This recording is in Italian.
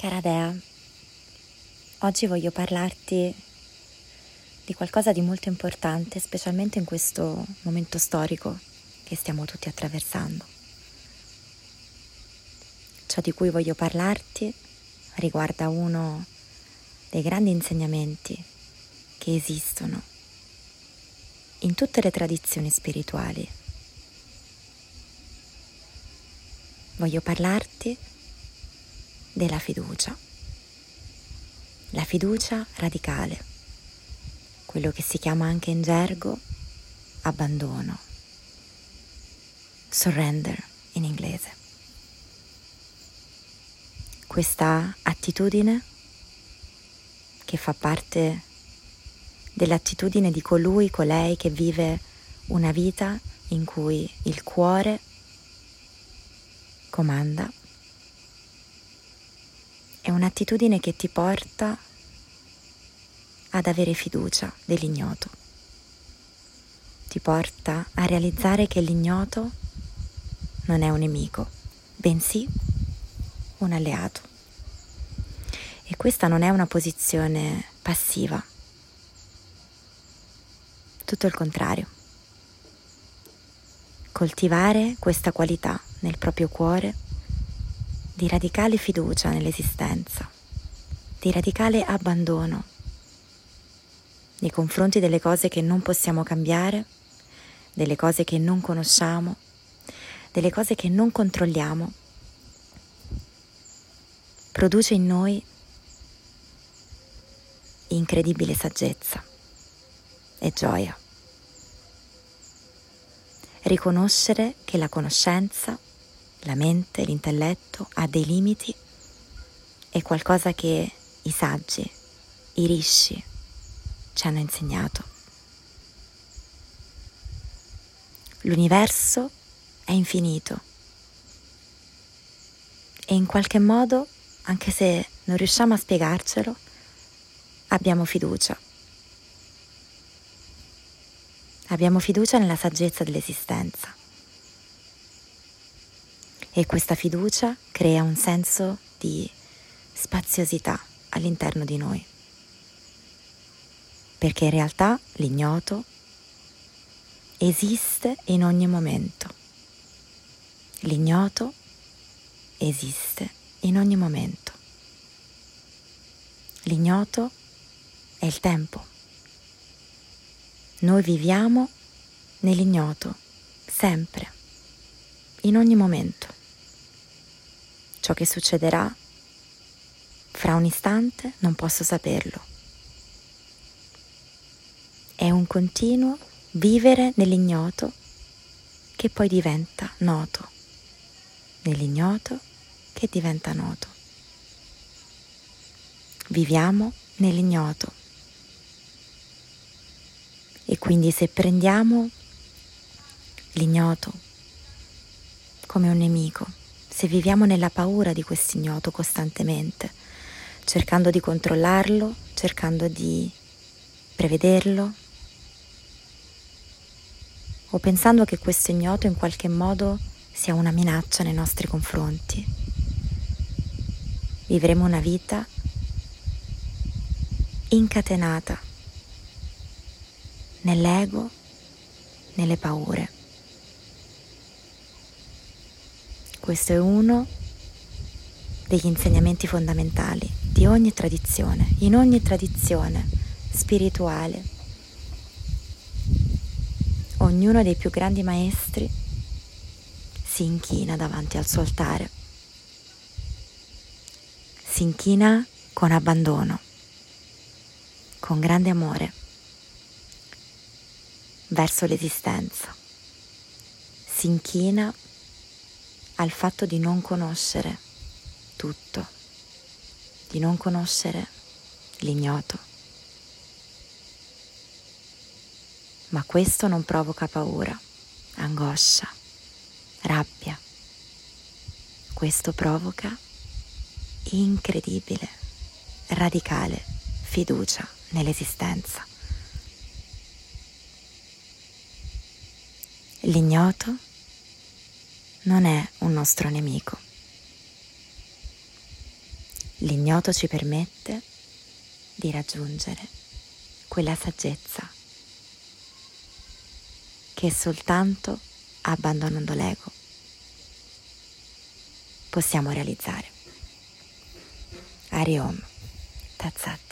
Cara Dea, oggi voglio parlarti di qualcosa di molto importante, specialmente in questo momento storico che stiamo tutti attraversando. Ciò di cui voglio parlarti riguarda uno dei grandi insegnamenti che esistono in tutte le tradizioni spirituali. Voglio parlarti della fiducia. La fiducia radicale, quello che si chiama anche in gergo abbandono, surrender in inglese. Questa attitudine che fa parte dell'attitudine di colui, colei che vive una vita in cui il cuore comanda è un'attitudine che ti porta ad avere fiducia dell'ignoto. Ti porta a realizzare che l'ignoto non è un nemico, bensì un alleato. E questa non è una posizione passiva, tutto il contrario. Coltivare questa qualità nel proprio cuore di radicale fiducia nell'esistenza, di radicale abbandono nei confronti delle cose che non possiamo cambiare, delle cose che non conosciamo, delle cose che non controlliamo, produce in noi incredibile saggezza e gioia. Riconoscere che la conoscenza la mente, l'intelletto ha dei limiti, è qualcosa che i saggi, i rishi ci hanno insegnato. L'universo è infinito e in qualche modo, anche se non riusciamo a spiegarcelo, abbiamo fiducia. Abbiamo fiducia nella saggezza dell'esistenza e questa fiducia crea un senso di spaziosità all'interno di noi. Perché in realtà l'ignoto esiste in ogni momento. L'ignoto esiste in ogni momento. L'ignoto è il tempo. Noi viviamo nell'ignoto, sempre, in ogni momento ciò che succederà fra un istante non posso saperlo. È un continuo vivere nell'ignoto che poi diventa noto, nell'ignoto che diventa noto. Viviamo nell'ignoto. E quindi se prendiamo l'ignoto come un nemico, se viviamo nella paura di questo ignoto costantemente, cercando di controllarlo, cercando di prevederlo, o pensando che questo ignoto in qualche modo sia una minaccia nei nostri confronti. Vivremo una vita incatenata nell'ego, nelle paure. Questo è uno degli insegnamenti fondamentali di ogni tradizione, in ogni tradizione spirituale. Ognuno dei più grandi maestri si inchina davanti al suo altare, si inchina con abbandono, con grande amore verso l'esistenza, si inchina al fatto di non conoscere tutto, di non conoscere l'ignoto. Ma questo non provoca paura, angoscia, rabbia. Questo provoca incredibile, radicale fiducia nell'esistenza. L'ignoto non è un nostro nemico. L'ignoto ci permette di raggiungere quella saggezza che soltanto abbandonando l'ego possiamo realizzare. Ari Om, Tazzat.